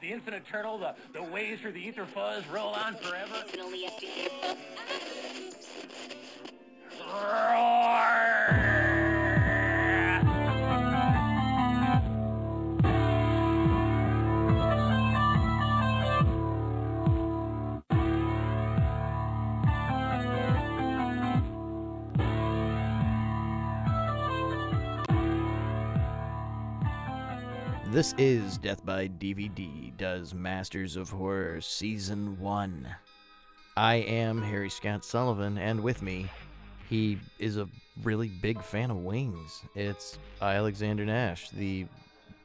The infinite turtle, the, the waves through the ether fuzz roll on forever. This is Death by DVD does Masters of Horror Season 1. I am Harry Scott Sullivan, and with me, he is a really big fan of wings. It's Alexander Nash, the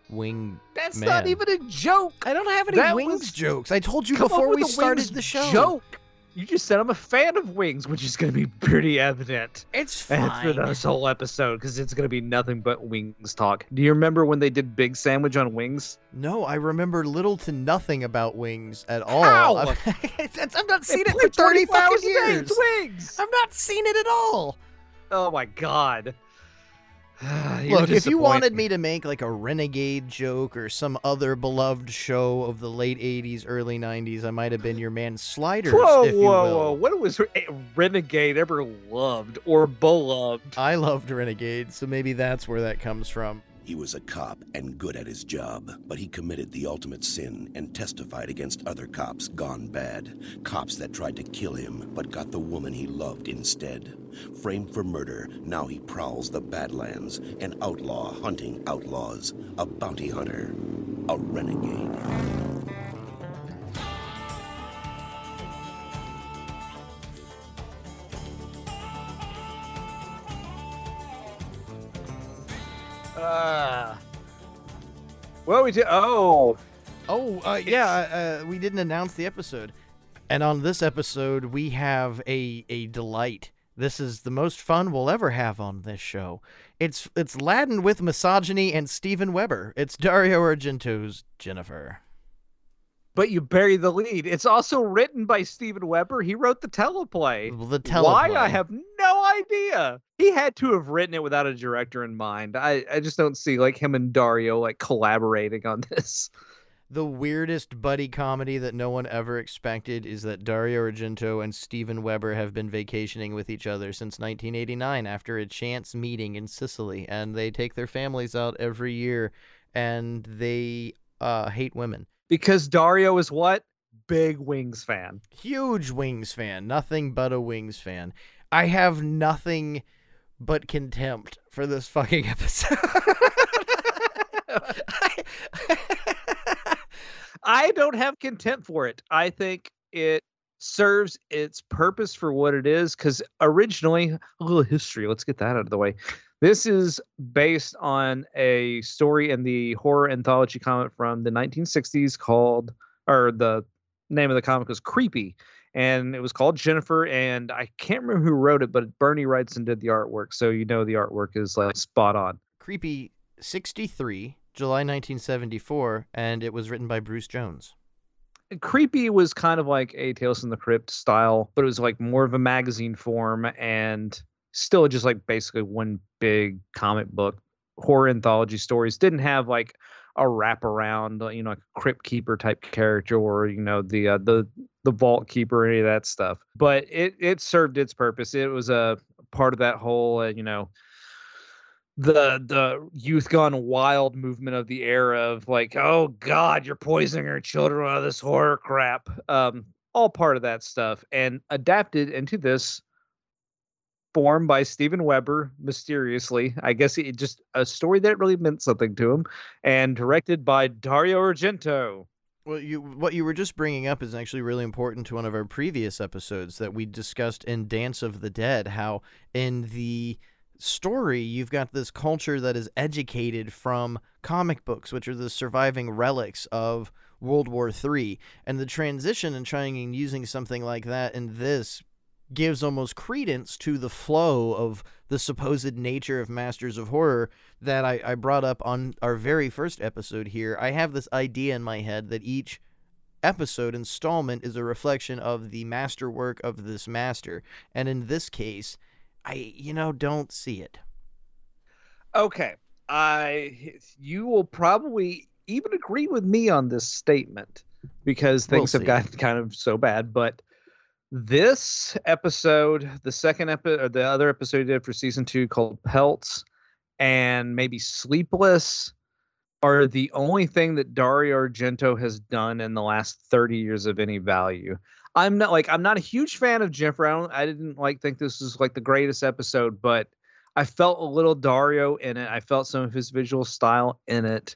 wing. That's man. not even a joke. I don't have any That wings was- jokes. I told you Come before we started the show. Joke. You just said I'm a fan of wings, which is going to be pretty evident. It's And for this whole episode, because it's going to be nothing but wings talk. Do you remember when they did Big Sandwich on wings? No, I remember little to nothing about wings at all. How? I've, I've not seen it play for 30 fucking years. Wings. I've not seen it at all. Oh my god. Look, if you wanted me to make like a renegade joke or some other beloved show of the late 80s, early 90s, I might have been your man Sliders, Whoa, if you whoa, will. whoa! What was Re- Renegade ever loved or beloved? I loved Renegade, so maybe that's where that comes from. He was a cop and good at his job, but he committed the ultimate sin and testified against other cops gone bad. Cops that tried to kill him, but got the woman he loved instead. Framed for murder, now he prowls the Badlands, an outlaw hunting outlaws, a bounty hunter, a renegade. Uh, what we do? Oh, Oh, uh, yeah, uh, we didn't announce the episode. And on this episode, we have a, a delight. This is the most fun we'll ever have on this show. It's it's laden with misogyny and Steven Weber. It's Dario Argento's Jenifer. But you bury the lead. It's also written by Steven Weber. He wrote the teleplay. The teleplay. Why? I have no idea. He had to have written it without a director in mind. I, I just don't see like him and Dario like collaborating on this. The weirdest buddy comedy that no one ever expected is that Dario Argento and Steven Weber have been vacationing with each other since 1989 after a chance meeting in Sicily, and they take their families out every year, and they uh, hate women. Because Dario is what? Big Wings fan. Huge Wings fan, nothing but a Wings fan. I have nothing but contempt for this fucking episode. I don't have contempt for it. I think it serves its purpose for what it is because originally, a little history, let's get that out of the way. This is based on a story in the horror anthology comic from the 1960s called, or the name of the comic was Creepy. And it was called Jenifer, and I can't remember who wrote it, but Bernie Wrightson did the artwork, so you know the artwork is like spot on. Creepy 63, July 1974, and it was written by Bruce Jones. creepy was kind of like a tales from the crypt style but it was like more of a magazine form and still just like basically one big comic book horror anthology stories didn't have like a wraparound uh, you know like a crypt keeper type character or you know the uh, the the vault keeper any of that stuff. But it it served its purpose. It was a part of that whole uh, you know the the youth gone wild movement of the era of like oh god you're poisoning our children of this horror crap. Um all part of that stuff and adapted into this form by Steven Weber mysteriously I guess it just a story that really meant something to him and directed by Dario Argento Well, you what you were just bringing up is actually really important to one of our previous episodes that we discussed in Dance of the Dead. How in the story you've got this culture that is educated from comic books, which are the surviving relics of World War III, and the transition and trying and using something like that in this gives almost credence to the flow of the supposed nature of Masters of Horror that I, I brought up on our very first episode here. I have this idea in my head that each episode installment is a reflection of the masterwork of this master. And in this case, I, you know, don't see it. Okay. I you will probably even agree with me on this statement because things We'll have gotten kind of so bad. But this episode, the second episode, or the other episode he did for season two called Pelts, and maybe Sleepless, are the only thing that Dario Argento has done in the last 30 years of any value. I'm not like I'm not a huge fan of Jenifer. I I didn't like think this was like the greatest episode, but I felt a little Dario in it. I felt some of his visual style in it.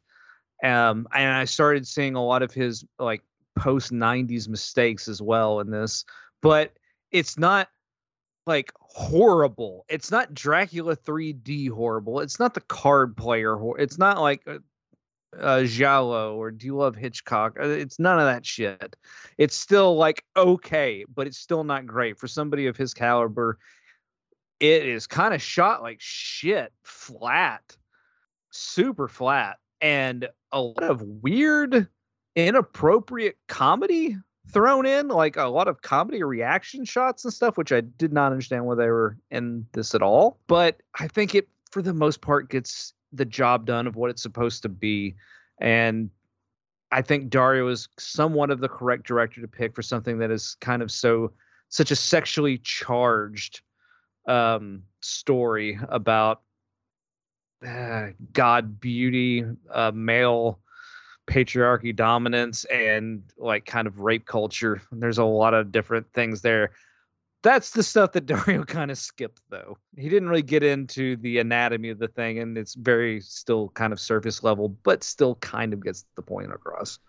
Um, and I started seeing a lot of his like post 90s mistakes as well in this, but it's not like horrible. It's not Dracula 3D horrible. It's not the card player. Hor- it's not like uh, uh, or Do You Love Hitchcock? Uh, It's none of that shit. It's still like okay, but it's still not great for somebody of his caliber. It is kind of shot like shit, flat, super flat, and a lot of weird, inappropriate comedy thrown in, like a lot of comedy reaction shots and stuff, which I did not understand why they were in this at all. But I think it, for the most part, gets the job done of what it's supposed to be. And I think Dario is somewhat of the correct director to pick for something that is kind of so such a sexually charged um story about uh, god beauty uh male patriarchy dominance and like kind of rape culture there's a lot of different things there that's the stuff that Dario kind of skipped though. He didn't really get into the anatomy of the thing and it's very still kind of surface level, but still kind of gets the point across.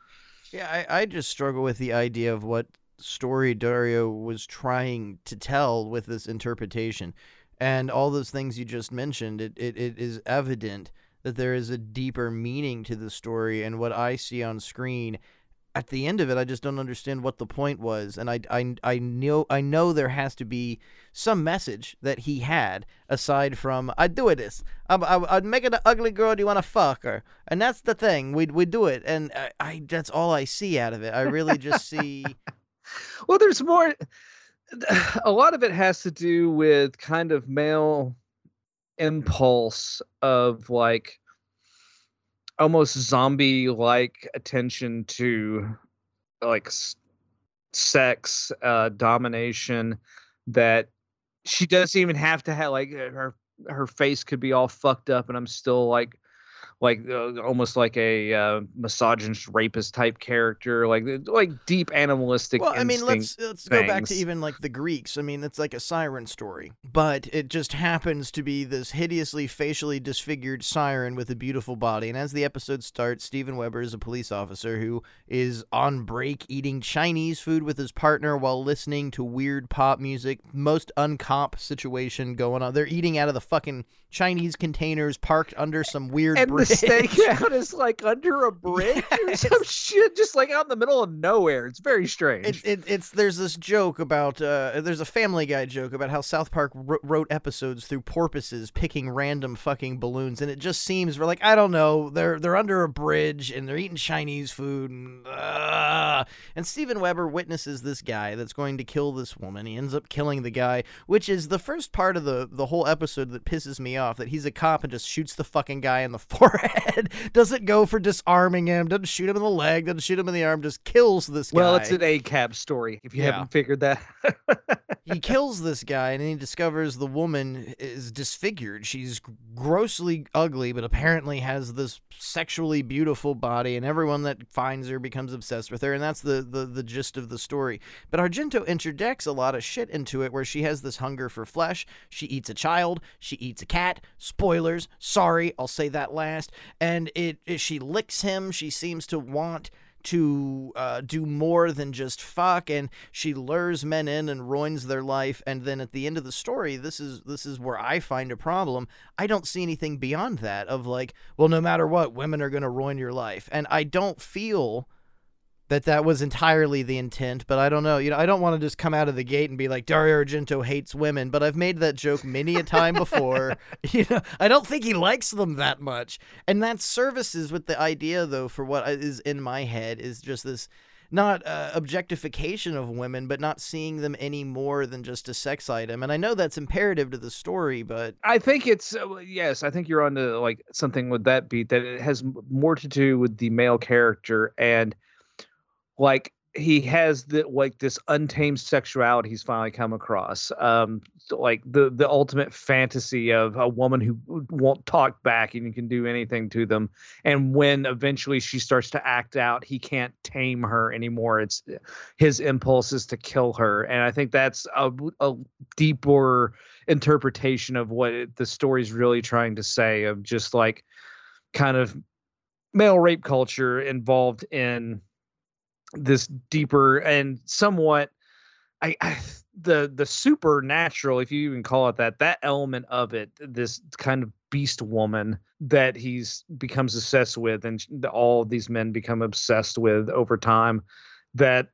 Yeah, I, I just struggle with the idea of what story Dario was trying to tell with this interpretation. And all those things you just mentioned, it, it, it is evident that there is a deeper meaning to the story. And what I see on screen, at the end of it, I just don't understand what the point was. And I, I, I, know, I know there has to be some message that he had aside from, I do it this. I, I, I'd make it an ugly girl. Do you want to fuck her? And that's the thing. We we do it. And I, I that's all I see out of it. I really just see. Well, there's more. A lot of it has to do with kind of male impulse of like almost zombie like attention to like s- sex uh domination that she doesn't even have to have like her her face could be all fucked up and i'm still like like uh, almost like a uh, misogynist rapist type character like like deep animalistic Well, I mean, let's let's go back to even like the Greeks. I mean, it's like a siren story, but it just happens to be this hideously facially disfigured siren with a beautiful body. And as the episode starts, Steven Weber is a police officer who is on break eating Chinese food with his partner while listening to weird pop music. Most uncomp situation going on. They're eating out of the fucking Chinese containers parked under some weird and bridge. the stakeout is like under a bridge or some shit, just like out in the middle of nowhere. It's very strange. It, it, it's there's this joke about uh, there's a Family Guy joke about how South Park wr- wrote episodes through porpoises picking random fucking balloons, and it just seems we're like I don't know they're they're under a bridge and they're eating Chinese food and uh, and Steven Weber witnesses this guy that's going to kill this woman. He ends up killing the guy, which is the first part of the the whole episode that pisses me off. That he's a cop and just shoots the fucking guy in the forehead, doesn't go for disarming him, doesn't shoot him in the leg, doesn't shoot him in the arm, just kills this guy. well, it's an ACAB story. If you Yeah. haven't figured that, he kills this guy and he discovers the woman is disfigured. She's grossly ugly, but apparently has this sexually beautiful body, and everyone that finds her becomes obsessed with her, and that's the, the, the gist of the story. But Argento interjects a lot of shit into it where she has this hunger for flesh. She eats a child, she eats a cat. Spoilers, sorry, I'll say that last. And it, it she licks him. She seems to want to uh, do more than just fuck and she lures men in and ruins their life and then at the end of the story this is this is where i find a problem. I don't see anything beyond that of like well no matter what women are going to ruin your life. And i don't feel that that was entirely the intent but i don't know. You know i don't want to just come out of the gate and be like dario argento hates women but i've made that joke many a time before. You know i don't think he likes them that much. And that services with the idea though for what is in my head is just this not uh, objectification of women, but not seeing them any more than just a sex item. And I know that's imperative to the story, but I think it's uh, yes, I think you're onto like something with that beat that it has more to do with the male character and like he has the like this untamed sexuality he's finally come across um like the the ultimate fantasy of a woman who won't talk back and you can do anything to them. And when eventually she starts to act out he can't tame her anymore. It's his impulse is to kill her. And i think that's a, a deeper interpretation of what it, the story's really trying to say of just like kind of male rape culture involved in this deeper and somewhat I, I, the the supernatural if you even call it that that element of it this kind of beast woman that he's becomes obsessed with and all these men become obsessed with over time that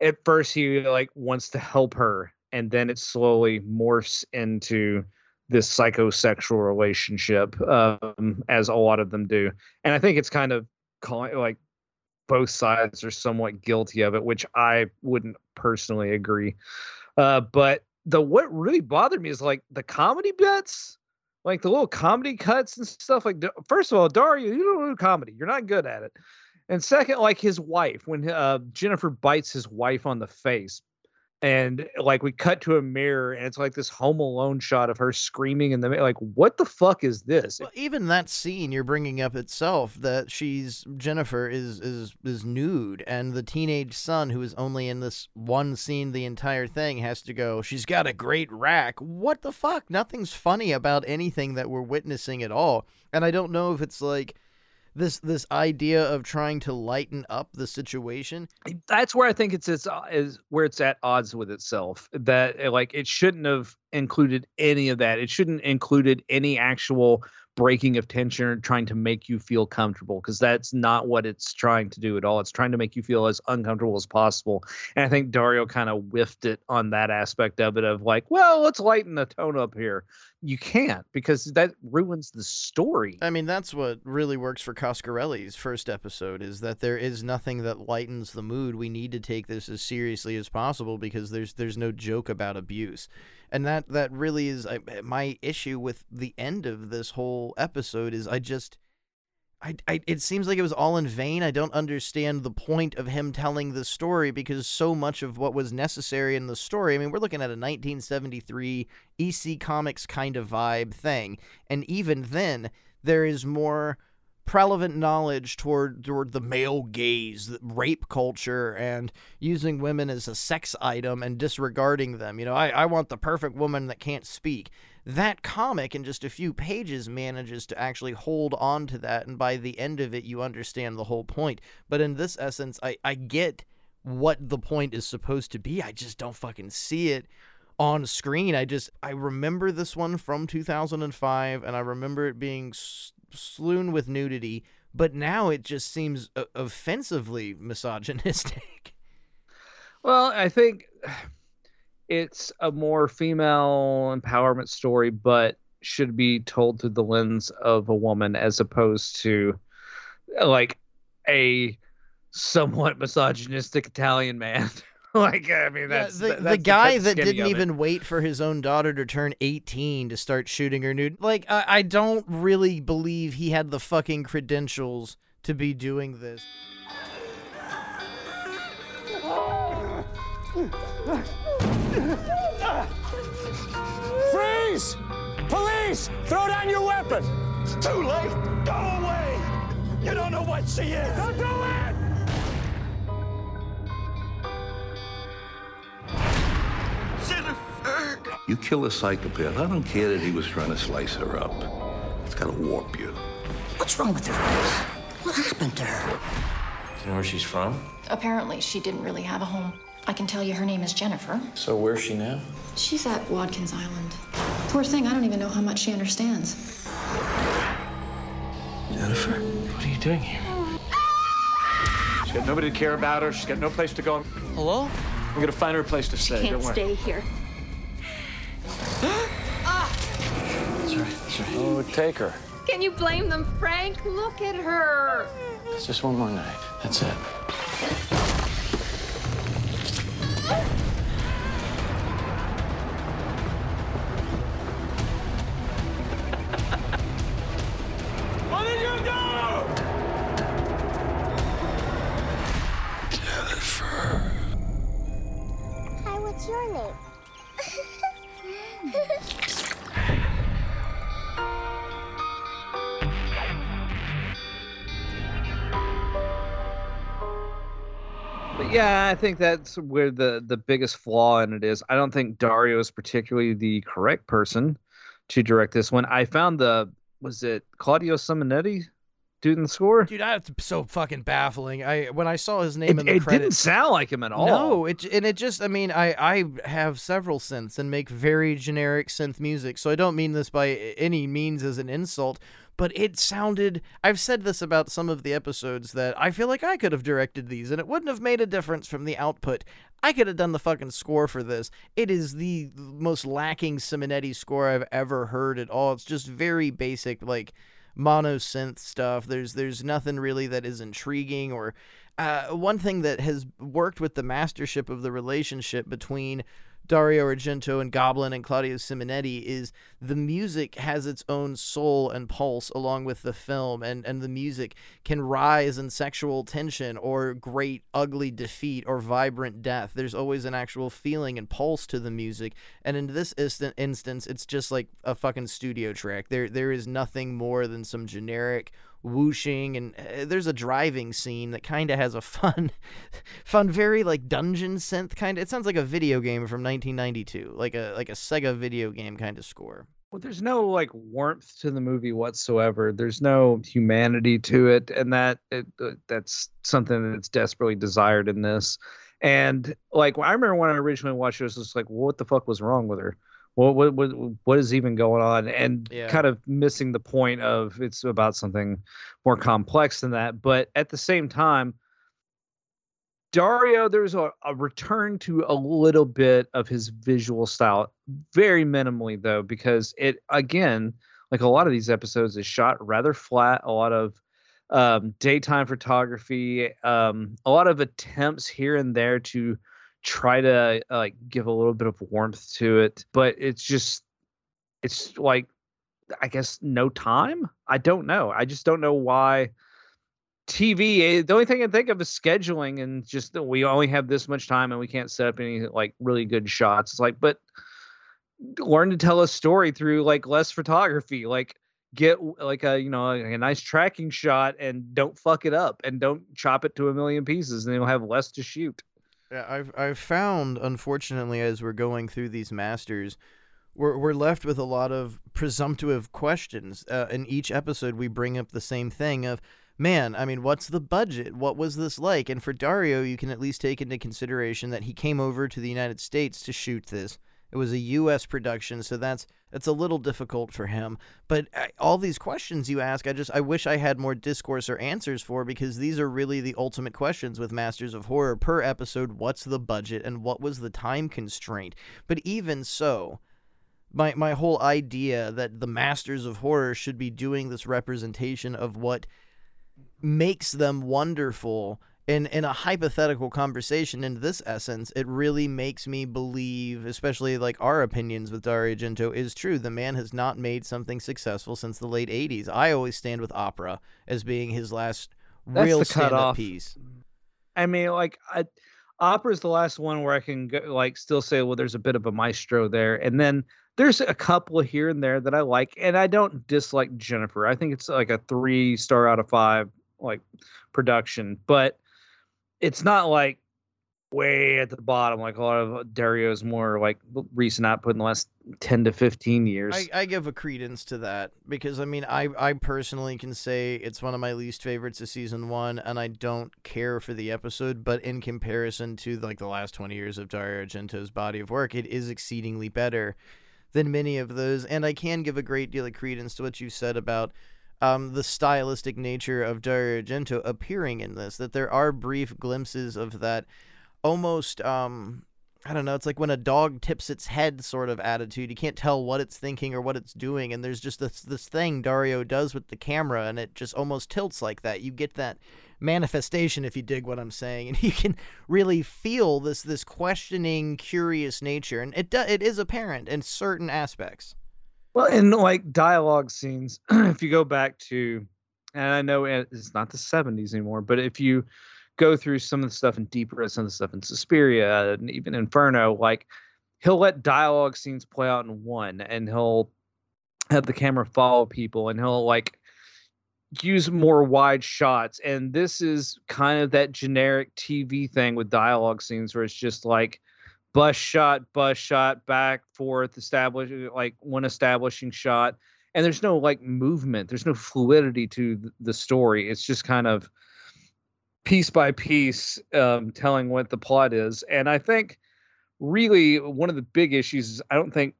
at first he like wants to help her and then it slowly morphs into this psychosexual relationship um, as a lot of them do. And i think it's kind of calling like both sides are somewhat guilty of it, which I wouldn't personally agree. Uh, but the what really bothered me is like the comedy bits, like the little comedy cuts and stuff. Like, first of all, Dario, you don't do comedy. You're not good at it. And second, like his wife, when uh, Jenifer bites his wife on the face, and like we cut to a mirror and it's like this home alone shot of her screaming in the like what the fuck is this? Well, even that scene you're bringing up itself that she's jenifer is is is nude and the teenage son who is only in this one scene the entire thing has to go she's got a great rack. What the fuck? Nothing's funny about anything that we're witnessing at all and i don't know if it's like this this idea of trying to lighten up the situation? That's where i think it's it's uh, is where it's at odds with itself that eh, like it shouldn't have included any of that. It shouldn't included any actual breaking of tension trying to make you feel comfortable because that's not what it's trying to do at all. It's trying to make you feel as uncomfortable as possible. And I think Dario kind of whiffed it on that aspect of it of like, well, let's lighten the tone up here. You can't because that ruins the story. I mean, that's what really works for Coscarelli's first episode is that there is nothing that lightens the mood. We need to take this as seriously as possible because there's there's no joke about abuse and that that really is I, my issue with the end of this whole episode is I just I, I it seems like it was all in vain. I don't understand the point of him telling the story because so much of what was necessary in the story. I mean, we're looking at a 1973 EC Comics kind of vibe thing, and even then, there is more prevalent knowledge toward toward the male gaze, rape culture, and using women as a sex item and disregarding them. You know, I, I want the perfect woman that can't speak. That comic in just a few pages manages to actually hold on to that, and by the end of it, you understand the whole point. But in this essence, I, I get what the point is supposed to be. I just don't fucking see it on screen. I just I remember this one from 2005 and I remember it being slewn with nudity, but now it just seems uh, offensively misogynistic. Well, I think it's a more female empowerment story, but should be told through the lens of a woman as opposed to like a somewhat misogynistic Italian man. like I mean, that's yeah, the, that's the guy that didn't even wait for his own daughter to turn 18 to start shooting her nude. Like I, I don't really believe he had the fucking credentials to be doing this. Freeze! Police! Throw down your weapon! It's too late! Go away! You don't know what she is! Don't do it! You kill a psychopath. I don't care that he was trying to slice her up. It's gotta warp you. What's wrong with her face? What happened to her? Do you know where she's from? Apparently, she didn't really have a home. I can tell you her name is Jenifer. So where's she now? She's at Watkins Island. Poor thing, I don't even know how much she understands. Jenifer? What are you doing here? She's got nobody to care about her. She's got no place to go. Hello? I'm gonna find her a place to stay. Can't Don't worry. stay here. Sorry. Oh, take her. Can you blame them, Frank? Look at her. It's just one more night. That's it. Think that's where the the biggest flaw in it is. I don't think Dario is particularly the correct person to direct this one. I found the was it Claudio Simonetti doing the score? Dude, that's so fucking baffling. I when I saw his name It, in the credits. it credits, didn't sound like him at all. No, it and it just I mean I I have several synths and make very generic synth music, so I don't mean this by any means as an insult, but it sounded I've said this about some of the episodes that I feel like I could have directed these and it wouldn't have made a difference from the output. I could have done the fucking score for this. It is the most lacking Simonetti score I've ever heard at all. It's just very basic like mono synth stuff. There's there's nothing really that is intriguing or uh, one thing that has worked with the mastership of the relationship between Dario Argento and Goblin and Claudio Simonetti is the music has its own soul and pulse along with the film and, and the music can rise in sexual tension or great ugly defeat or vibrant death. There's always an actual feeling and pulse to the music. And in this instant instance, it's just like a fucking studio track. There there is nothing more than some generic whooshing and uh, there's a driving scene that kind of has a fun fun very like dungeon synth kind of it sounds like a video game from 1992 like a like a Sega video game kind of score Well, there's no like warmth to the movie whatsoever. There's no humanity to it, and that it, uh, that's something that's desperately desired in this. And like I remember when I originally watched it, I was just like, "What the fuck was wrong with her? What what what, what is even going on?" And Yeah. kind of missing the point of it's about something more complex than that. But at the same time, Dario, there's a, a return to a little bit of his visual style, very minimally though, because it again, like a lot of these episodes, is shot rather flat. A lot of um, daytime photography, um, a lot of attempts here and there to try to uh, like give a little bit of warmth to it, but it's just, it's like, I guess no time. I don't know. I just don't know why. TV, eh, the only thing I think of is scheduling and just we only have this much time and we can't set up any like really good shots. It's like, but learn to tell a story through like less photography. Like get like a you know a, nice tracking shot and don't fuck it up and don't chop it to a million pieces and you'll have less to shoot. Yeah, I've I've found unfortunately as we're going through these masters, we're we're left with a lot of presumptive questions. Uh, in each episode, we bring up the same thing of, man, I mean, what's the budget? What was this like? And for Dario, you can at least take into consideration that he came over to the United States to shoot this. It was a U.S. production, so that's that's a little difficult for him. But I, all these questions you ask, I just I wish I had more discourse or answers for because these are really the ultimate questions with Masters of Horror per episode. What's the budget and what was the time constraint? But even so, my my whole idea that the Masters of Horror should be doing this representation of what makes them wonderful in in a hypothetical conversation in this essence it really makes me believe especially like our opinions with Dario Argento is true. The man has not made something successful since the late 80s i always stand with opera as being his last That's real stand-up piece. I mean, like I, opera's the last one where I can go, like still say, well, there's a bit of a maestro there, and then there's a couple here and there that I like, and I don't dislike Jenifer. I think it's like a three star out of five like production, but it's not like way at the bottom like a lot of uh, Dario's more like recent output in the last ten to fifteen years. I, I give a credence to that because I mean I I personally can say it's one of my least favorites of season one and I don't care for the episode, but in comparison to like the last twenty years of Dario Argento's body of work, it is exceedingly better than many of those. And I can give a great deal of credence to what you said about um, the stylistic nature of Dario Argento appearing in this. That there are brief glimpses of that almost um I don't know, it's like when a dog tips its head sort of attitude. You can't tell what it's thinking or what it's doing and there's just this this thing Dario does with the camera and it just almost tilts like that. You get that manifestation if you dig what I'm saying and you can really feel this this questioning curious nature and it do, it is apparent in certain aspects. Well, in like dialogue scenes, if you go back to, and I know it's not the 70s anymore, but if you go through some of the stuff in Deep Red, some of the stuff in Suspiria, and even Inferno, like he'll let dialogue scenes play out in one, and he'll have the camera follow people, and he'll like use more wide shots. And this is kind of that generic TV thing with dialogue scenes where it's just like bus shot, bus shot, back forth, establishing like one establishing shot. And there's no like movement, there's no fluidity to the story. It's just kind of piece by piece um, telling what the plot is. And I think really one of the big issues is I don't think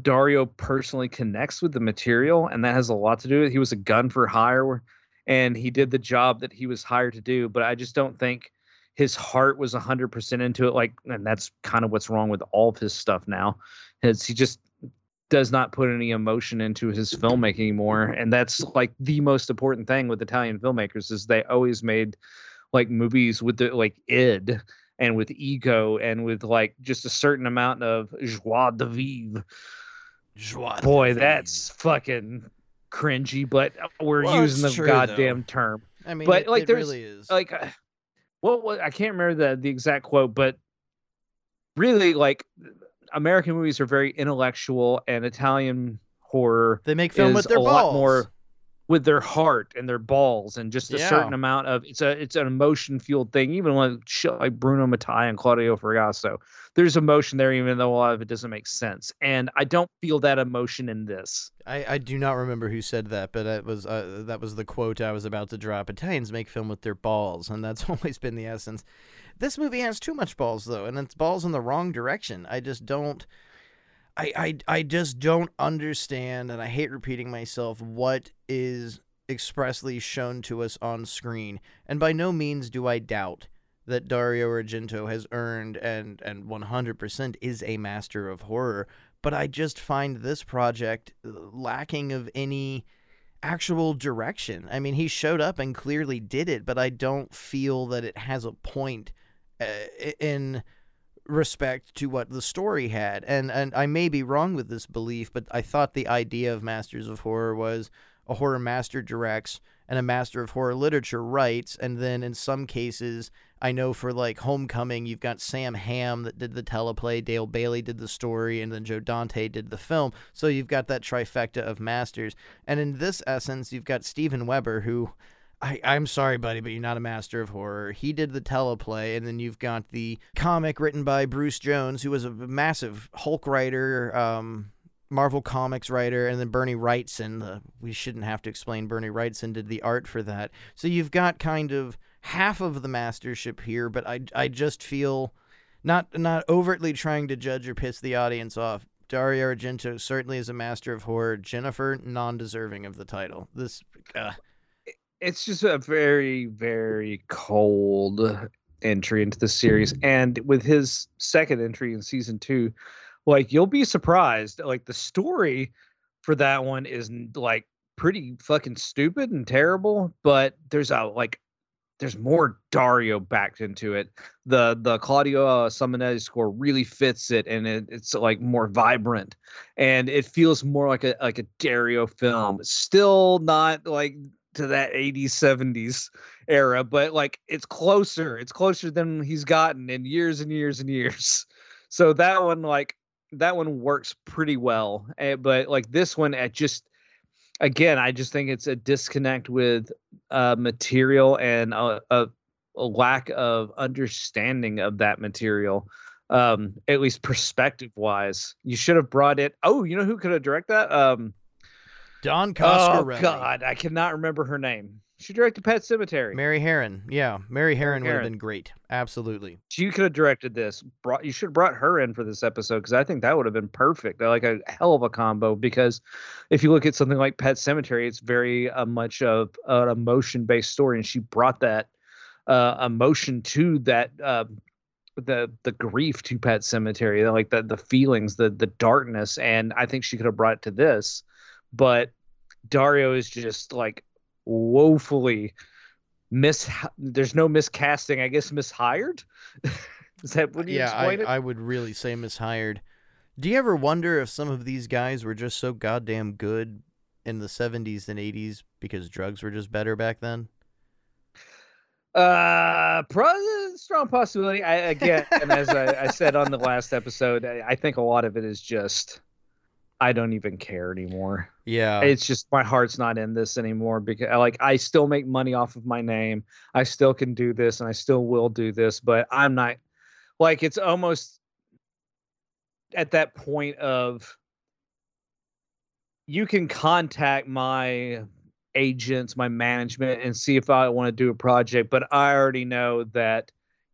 Dario personally connects with the material, and that has a lot to do with it. He was a gun for hire, and he did the job that he was hired to do. But I just don't think his heart was 100% into it. Like, and that's kind of what's wrong with all of his stuff now. Is he just does not put any emotion into his filmmaking anymore, and that's like the most important thing with Italian filmmakers is they always made like movies with the like id and with ego and with like just a certain amount of joie de vivre Joie Boy, that's fucking cringy, but we're Well, using the true, goddamn though. term. I mean, but it, like, it there's really is. like, uh, what, what I can't remember the the exact quote, but really, like, American movies are very intellectual, and Italian horror they make film is with their a balls. lot more with their heart and their balls and just a Yeah. certain amount of it's a it's an emotion fueled thing even like shit like Bruno Mattei and Claudio Fragasso there's emotion there even though a lot of it doesn't make sense and I don't feel that emotion in this I, I do not remember who said that, but it was uh, that was the quote I was about to drop. Italians make film with their balls, and that's always been the essence. This movie has too much balls though, and it's balls in the wrong direction. I just don't. I, I, I just don't understand, and I hate repeating myself, what is expressly shown to us on screen. And by no means do I doubt that Dario Argento has earned and, and 100% is a master of horror. But I just find this project lacking of any actual direction. I mean, he showed up and clearly did it, but I don't feel that it has a point uh, in respect to what the story had. And and I may be wrong with this belief, but I thought the idea of Masters of Horror was a horror master directs and a master of horror literature writes, and then in some cases, I know for like Homecoming, you've got Sam Hamm that did the teleplay, Dale Bailey did the story, and then Joe Dante did the film. So you've got that trifecta of masters. And in this essence, you've got Steven Weber, who I, I'm sorry, buddy, but you're not a master of horror. He did the teleplay, and then you've got the comic written by Bruce Jones, who was a massive Hulk writer, um, Marvel Comics writer, and then Bernie Wrightson. The, we shouldn't have to explain Bernie Wrightson did the art for that. So you've got kind of half of the mastership here, but I, I just feel not not overtly trying to judge or piss the audience off. Dario Argento certainly is a master of horror. Jenifer, non-deserving of the title. This. Uh, it's just a very very cold entry into the series and with his second entry in season 2 like you'll be surprised like the story for that one is like pretty fucking stupid and terrible but there's a like there's more Dario backed into it. The the Claudio uh, Simonetti score really fits it, and it, it's like more vibrant, and it feels more like a like a Dario film. Still not like to that 80s 70s era, but like it's closer. It's closer than he's gotten in years and years and years. So that one like that one works pretty well, eh, but like this one, at just again, I just think it's a disconnect with uh, material and a, a, a lack of understanding of that material. Um, at least perspective wise, you should have brought it. Oh, you know who could have directed that? Um, Don Coscarelli. oh God, I cannot remember her name. She directed Pet Sematary. Mary Harron. Yeah, Mary Harron would have been great. Absolutely. She could have directed this. Brought you should have brought her in for this episode because I think that would have been perfect. Like a hell of a combo. Because if you look at something like Pet Sematary, it's very uh, much of an emotion based story, and she brought that uh, emotion to that. Uh, the the grief to Pet Sematary, like the the feelings, the the darkness, and I think she could have brought it to this, but Dario is just like woefully mis. There's no miscasting, I guess mishired. Is that what you yeah, I, it? I would really say mishired. Do you ever wonder if some of these guys were just so goddamn good in the 70s and 80s because drugs were just better back then? Uh, pro- strong possibility. I again, and as I, I said on the last episode, I, I think a lot of it is just I don't even care anymore. Yeah. It's just my heart's not in this anymore because like I still make money off of my name. I still can do this and I still will do this, but I'm not like it's almost at that point of you can contact my agents, my management, and see if I want to do a project, but I already know that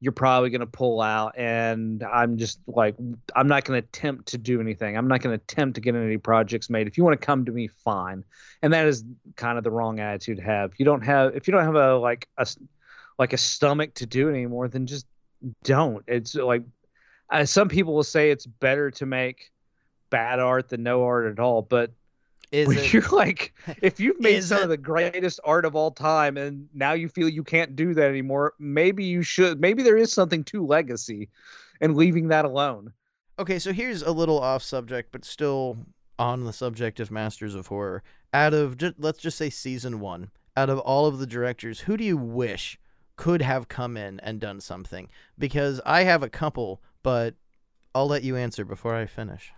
you're probably going to pull out and i'm just like i'm not going to attempt to do anything. I'm not going to attempt to get any projects made. If you want to come to me fine. And that is kind of the wrong attitude to have. You don't have if you don't have a like a like a stomach to do it anymore then just don't. It's like some people will say it's better to make bad art than no art at all but is it, you're like if you've made some it- of the greatest art of all time and now you feel you can't do that anymore maybe you should maybe there is something to legacy and leaving that alone Okay, so here's a little off subject, but still on the subject of Masters of Horror. Out of ju- let's just say season one, out of all of the directors, who do you wish could have come in and done something? Because I have a couple, but I'll let you answer before I finish.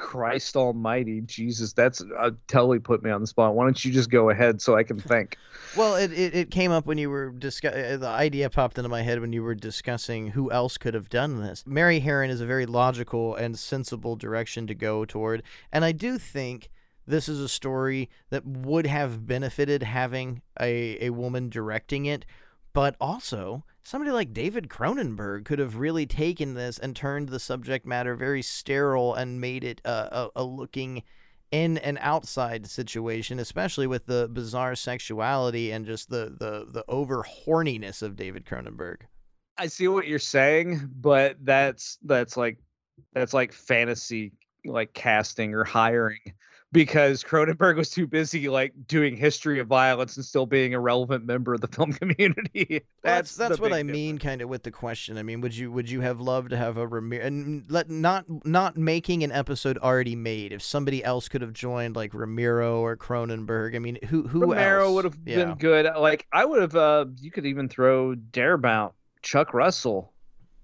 Christ almighty jesus that's uh, totally put me on the spot why don't you just go ahead so i can think Well, it, it, it came up when you were discuss. uh, The idea popped into my head when you were discussing who else could have done this. Mary Harron is a very logical and sensible direction to go toward, and I do think this is a story that would have benefited having a a woman directing it, but also somebody like David Cronenberg could have really taken this and turned the subject matter very sterile and made it a, a, looking in an outside situation, especially with the bizarre sexuality and just the the the over horniness of David Cronenberg. i see what you're saying but that's that's like that's like fantasy like casting or hiring because Cronenberg was too busy like doing history of violence and still being a relevant member of the film community. Well, that's that's what I mean, kind of with the question. I mean, would you would you have loved to have a Romero and let not not making an episode already made? If somebody else could have joined, like Romero or Cronenberg, I mean, who who Romero else? would have Yeah. been good. Like I would have. Uh, you could even throw Darabont, Chuck Russell,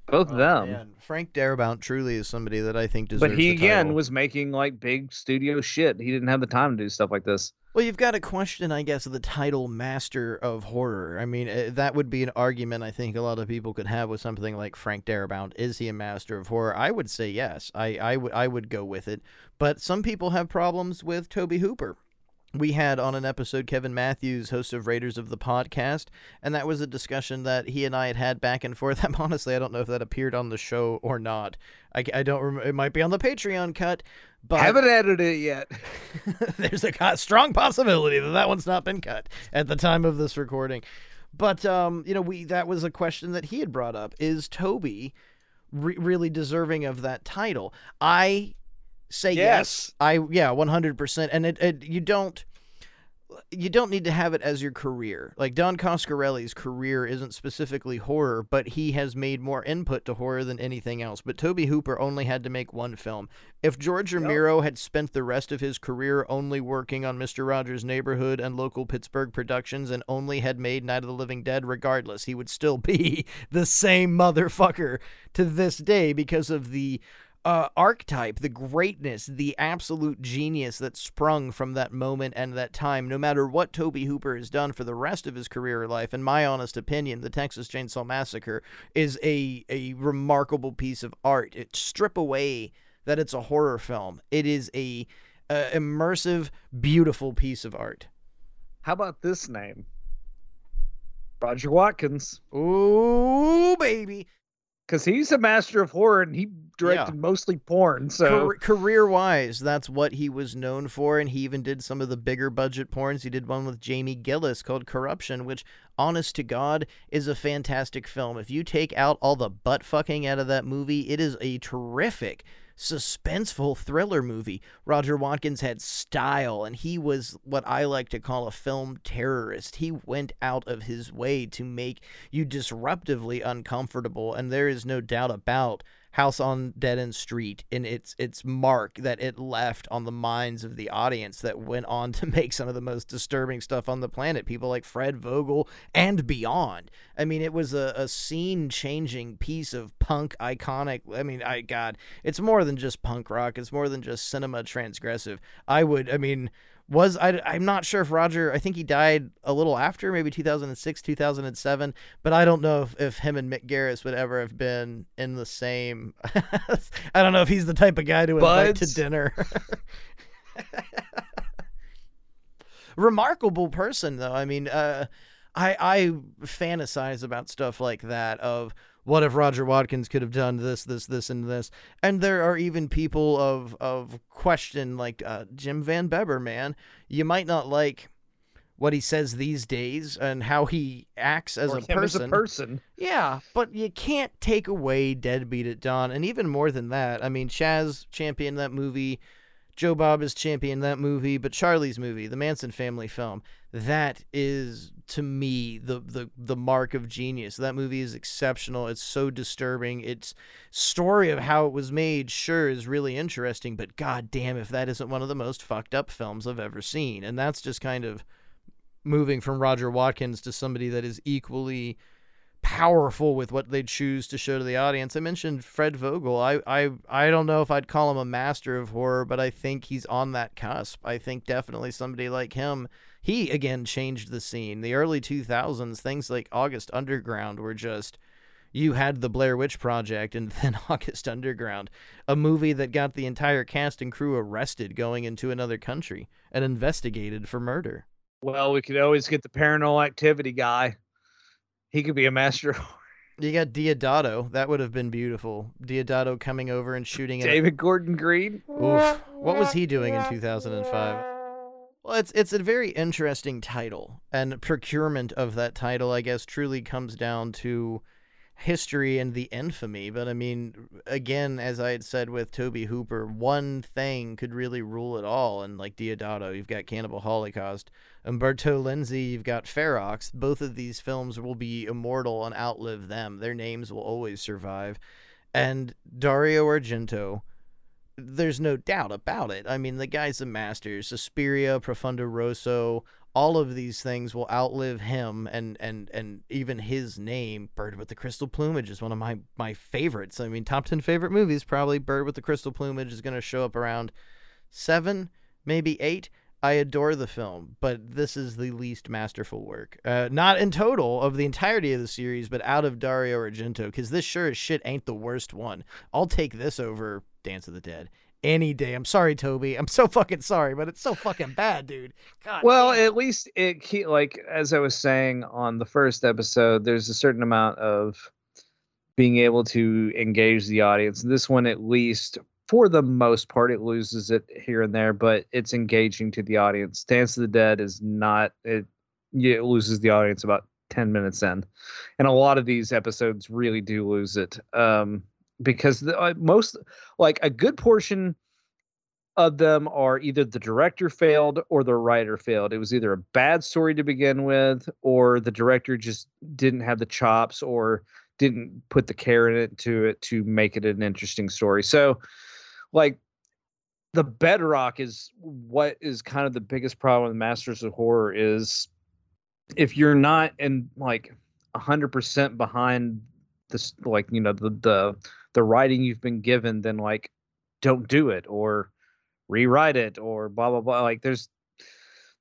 both of Oh, them. man. Frank Darabont truly is somebody that I think deserves. But he again was making like big studio shit. He didn't have the time to do stuff like this. Well, you've got to question, I guess, the title master of horror. I mean, uh, that would be an argument I think a lot of people could have with something like Frank Darabont. Is he a master of horror? I would say yes. I, I, would, I would go with it. But some people have problems with Tobe Hooper. We had on an episode Kevin Matthews, host of Raiders of the Podcast, and that was a discussion that he and I had had back and forth. I'm honestly, I don't know if that appeared on the show or not. I, I don't remember. It might be on the Patreon cut, but I Haven't edited it yet. there's a strong possibility that that one's not been cut at the time of this recording. But um, you know, we that was a question that he had brought up: Is Tobe re- really deserving of that title? I say yes. Yes. I yeah, one hundred percent. And it, it you don't you don't need to have it as your career. Like Don Coscarelli's career isn't specifically horror, but he has made more input to horror than anything else. But Tobe Hooper only had to make one film. If George Romero had spent the rest of his career only working on Mr. Rogers' Neighborhood and local Pittsburgh productions and only had made Night of the Living Dead regardless, he would still be the same motherfucker to this day because of the uh, archetype, the greatness, the absolute genius that sprung from that moment and that time, no matter what Tobe Hooper has done for the rest of his career or life, in my honest opinion, the Texas Chainsaw Massacre is a, a remarkable piece of art. It strip away that it's a horror film. It is a, a immersive, beautiful piece of art. How about this name? Roger Watkins. Ooh, baby. Because he's a master of horror and he directed mostly porn. So career wise, that's what he was known for, and he even did some of the bigger budget porns. He did one with Jamie Gillis called Corruption, which, honest to God, is a fantastic film. If you take out all the butt fucking out of that movie, it is a terrific suspenseful thriller movie. Roger Watkins had style, and he was what I like to call a film terrorist. He went out of his way to make you disruptively uncomfortable, and there is no doubt about House on Dead End Street and its its mark that it left on the minds of the audience that went on to make some of the most disturbing stuff on the planet. People like Fred Vogel and beyond. I mean, it was a, a scene changing piece of punk iconic. I mean, I God, it's more than just punk rock. It's more than just cinema transgressive. I would. I mean was I, I'm not sure if Roger, I think he died a little after, maybe 2006, 2007, but I don't know if, if him and Mick Garris would ever have been in the same. I don't know if he's the type of guy to invite Buds. to dinner. Remarkable person, though. I mean, uh, I I fantasize about stuff like that of what if Roger Watkins could have done this, this, this, and this? And there are even people of of question like uh, Jim Van Bebber. Man, you might not like what he says these days and how he acts as or a person. As a person. Yeah, but you can't take away Deadbeat at Dawn, and even more than that. I mean, Chaz championed that movie. Joe Bob is championed that movie, but Charlie's movie, the Manson family film, that is to me the the the mark of genius. That movie is exceptional. It's so disturbing. Its story of how it was made sure is really interesting, but god damn if that isn't one of the most fucked up films I've ever seen. And that's just kind of moving from Roger Watkins to somebody that is equally powerful with what they choose to show to the audience. I mentioned Fred Vogel. I, I I don't know if I'd call him a master of horror, but I think he's on that cusp. I think definitely somebody like him he again changed the scene. The early 2000s, things like August Underground were just you had the Blair Witch Project and then August Underground, a movie that got the entire cast and crew arrested going into another country and investigated for murder. Well, we could always get the paranormal activity guy. He could be a master. You got Deodato. That would have been beautiful. Deodato coming over and shooting David at... Gordon Green. Oof. What was he doing in 2005? Well, it's it's a very interesting title, and procurement of that title, I guess, truly comes down to history and the infamy. But I mean, again, as I had said with Tobe Hooper, one thing could really rule it all. And like Deodato, you've got Cannibal Holocaust. Umberto Lenzi, you've got Ferox. Both of these films will be immortal and outlive them. Their names will always survive. And Dario Argento there's no doubt about it. I mean, the guy's a master. Suspiria, Profondo Rosso, all of these things will outlive him and and and even his name. Bird with the crystal plumage is one of my my favorites. I mean top 10 favorite movies probably bird with the crystal plumage is going to show up around 7 maybe 8 i adore the film but this is the least masterful work. Uh, not in total of the entirety of the series but out of dario argento because this sure as shit ain't the worst one. I'll take this over Dance of the Dead any day. I'm sorry, Tobe. I'm so fucking sorry, but it's so fucking bad, dude. God. Well, damn. at least it like as I was saying on the first episode, there's a certain amount of being able to engage the audience. This one, at least for the most part, it loses it here and there, but it's engaging to the audience. Dance of the Dead is not it. It loses the audience about 10 minutes in and a lot of these episodes really do lose it um because the, uh, most like a good portion of them are either the director failed or the writer failed. It was either a bad story to begin with, or the director just didn't have the chops or didn't put the care in it to it to make it an interesting story. So, like the bedrock is what is kind of the biggest problem with Masters of Horror is if you're not in like 100% behind this like you know the the the writing you've been given, then like don't do it or rewrite it or blah blah blah. Like there's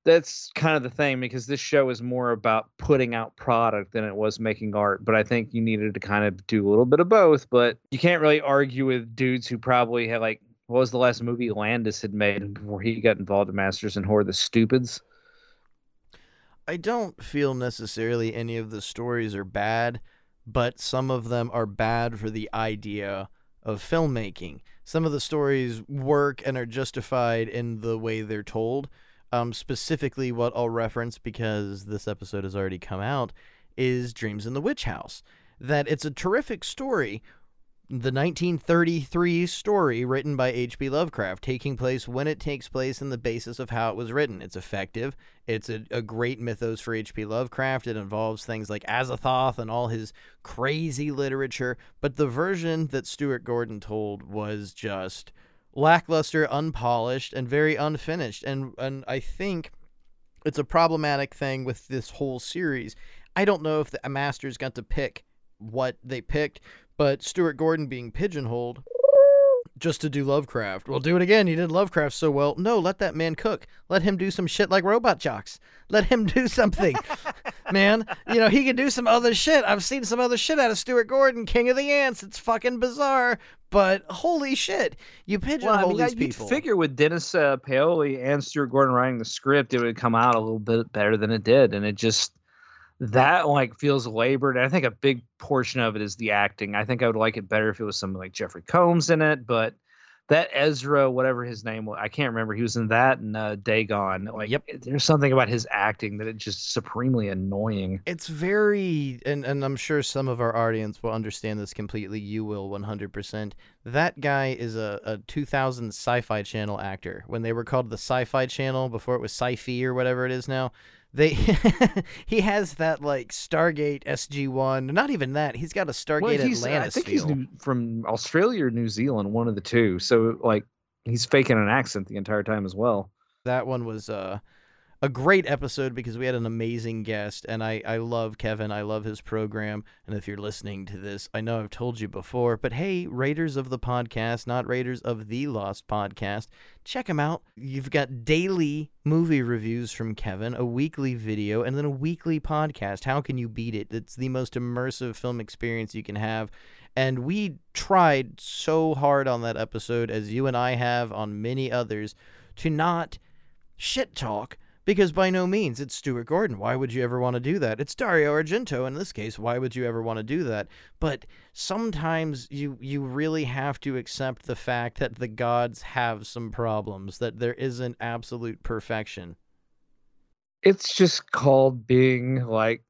that's kind of the thing because this show is more about putting out product than it was making art. But I think you needed to kind of do a little bit of both. But you can't really argue with dudes who probably had like what was the last movie Landis had made before he got involved in Masters and Horror? The Stupids. I don't feel necessarily any of the stories are bad but some of them are bad for the idea of filmmaking. Some of the stories work and are justified in the way they're told. Um, specifically, what I'll reference because this episode has already come out is Dreams in the Witch House. That it's a terrific story, the 1933 story written by H.P. Lovecraft, taking place when it takes place and the basis of how it was written. It's effective. It's a, a great mythos for H.P. Lovecraft. It involves things like Azathoth and all his crazy literature. But the version that Stuart Gordon told was just lackluster, unpolished, and very unfinished. And and I think it's a problematic thing with this whole series. I don't know if the masters got to pick what they picked, but Stuart Gordon being pigeonholed just to do Lovecraft. Well, do it again. He did Lovecraft so well. No, let that man cook. Let him do some shit like Robot Jox. Let him do something, man. You know, he can do some other shit. I've seen some other shit out of Stuart Gordon, King of the Ants. It's fucking bizarre, but holy shit, you pigeonhole well, I mean, these you'd people. figure with Dennis uh, Paoli and Stuart Gordon writing the script, it would come out a little bit better than it did, and it just that like feels labored. And I think a big portion of it is the acting. I think I would like it better if it was something like Jeffrey Combs in it, but that Ezra, whatever his name was, I can't remember. He was in that and uh, Dagon. Like, Yep. there's something about his acting that it's just supremely annoying. It's very, and, and I'm sure some of our audience will understand this completely. You will 100%. That guy is a, a 2000 sci fi channel actor. When they were called the sci fi channel before it was sci fi or whatever it is now, they he has that like Stargate SG 1. Not even that. He's got a Stargate Well, he's, I think feel. he's new, from Australia or New Zealand, one of the two. So like he's faking an accent the entire time as well. that one was uh, a great episode because we had an amazing guest and I, I love kevin. I love his program. And if you're listening to this i know i've told you before but hey raiders of the podcast not raiders of the lost podcast. Check him out. You've got daily movie reviews from kevin a weekly video and then a weekly podcast. How can you beat it? It's the most immersive film experience you can have. And we tried so hard on that episode, as you and I have on many others, to not shit talk. Because by no means, it's Stuart Gordon. Why would you ever want to do that? It's Dario Argento in this case. Why would you ever want to do that? But sometimes you you really have to accept the fact that the gods have some problems, that there isn't absolute perfection. It's just called being like,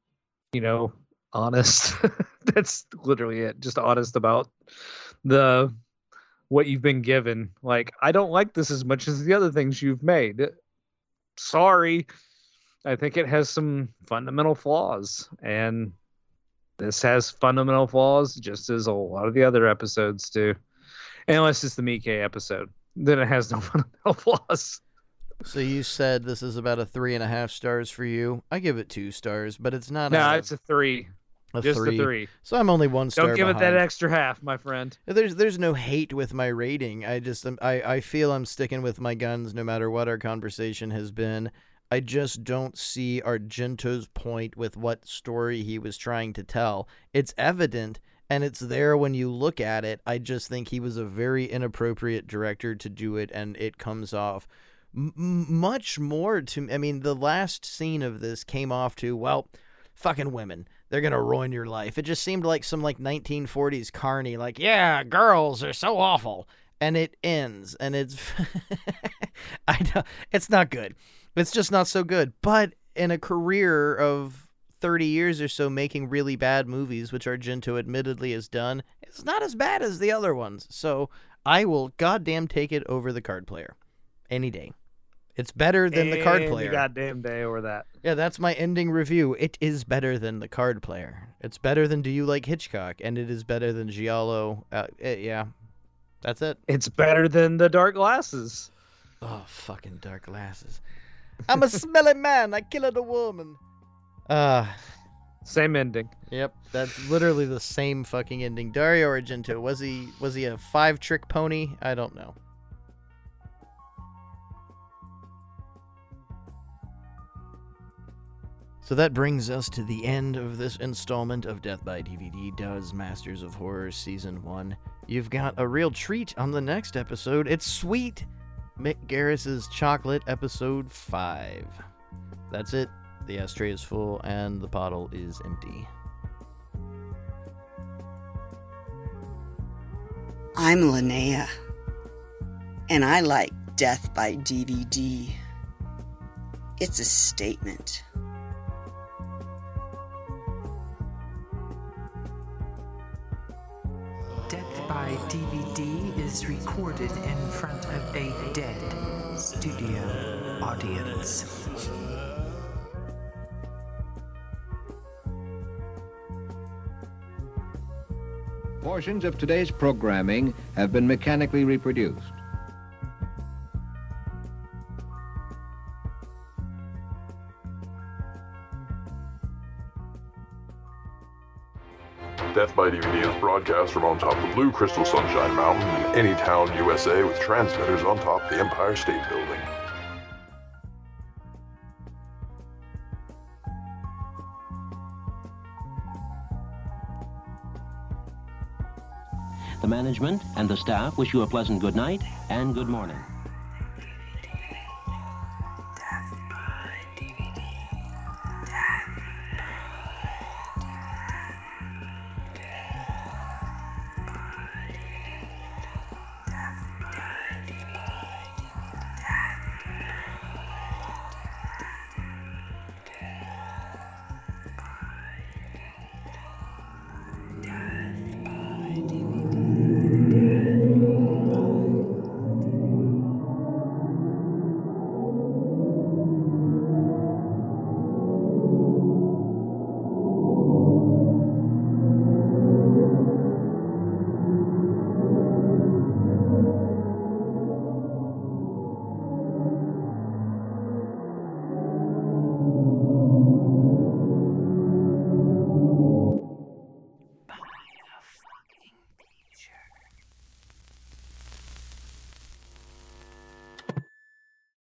you know, honest. That's literally it. Just honest about the what you've been given. Like, I don't like this as much as the other things you've made. Sorry. I think it has some fundamental flaws and this has fundamental flaws just as a lot of the other episodes do. Unless it's the Mike episode. Then it has no fundamental flaws. So you said this is about a three and a half stars for you. I give it two stars, but it's not. No, of it's a three. A Just three. a three. So I'm only one star. Don't give it that extra half, my friend. There's there's no hate with my rating. I just um, I I feel I'm sticking with my guns no matter what our conversation has been. I just don't see Argento's point with what story he was trying to tell. It's evident and it's there when you look at it. I just think he was a very inappropriate director to do it and it comes off m- much more to I mean the last scene of this came off to well fucking women they're gonna ruin your life. It just seemed like some like 1940s carny like yeah girls are so awful. And it ends and it's i know it's not good. It's just not so good. But in a career of 30 years or so making really bad movies which argento admittedly has done it's not as bad as the other ones. So i will goddamn take it over the card player. Any day it's better than the card player Goddamn day over that. yeah, that's my ending review. It is better than the card player. It's better than Do You Like Hitchcock, and it is better than Giallo. Uh, eh, yeah, that's it. It's better than the dark glasses. Oh, fucking dark glasses. I'm a smelly man. I killed a woman. Uh, Same ending. yep, that's literally the same fucking ending. Dario Argento was he was he a five trick pony? I don't know. So that brings us to the end of this installment of Death by DVD Does Masters of Horror Season 1. You've got a real treat on the next episode. It's sweet! Mick Garris's Chocolate, Episode 5. That's it. The ashtray is full and the bottle is empty. I'm Linnea, and I like Death by DVD. It's a statement. By DVD is recorded in front of a dead studio audience. Portions of today's programming have been mechanically reproduced. By DVD is broadcast from on top of Blue Crystal Sunshine Mountain in any town, USA, with transmitters on top the Empire State Building. The management and the staff wish you a pleasant good night and good morning.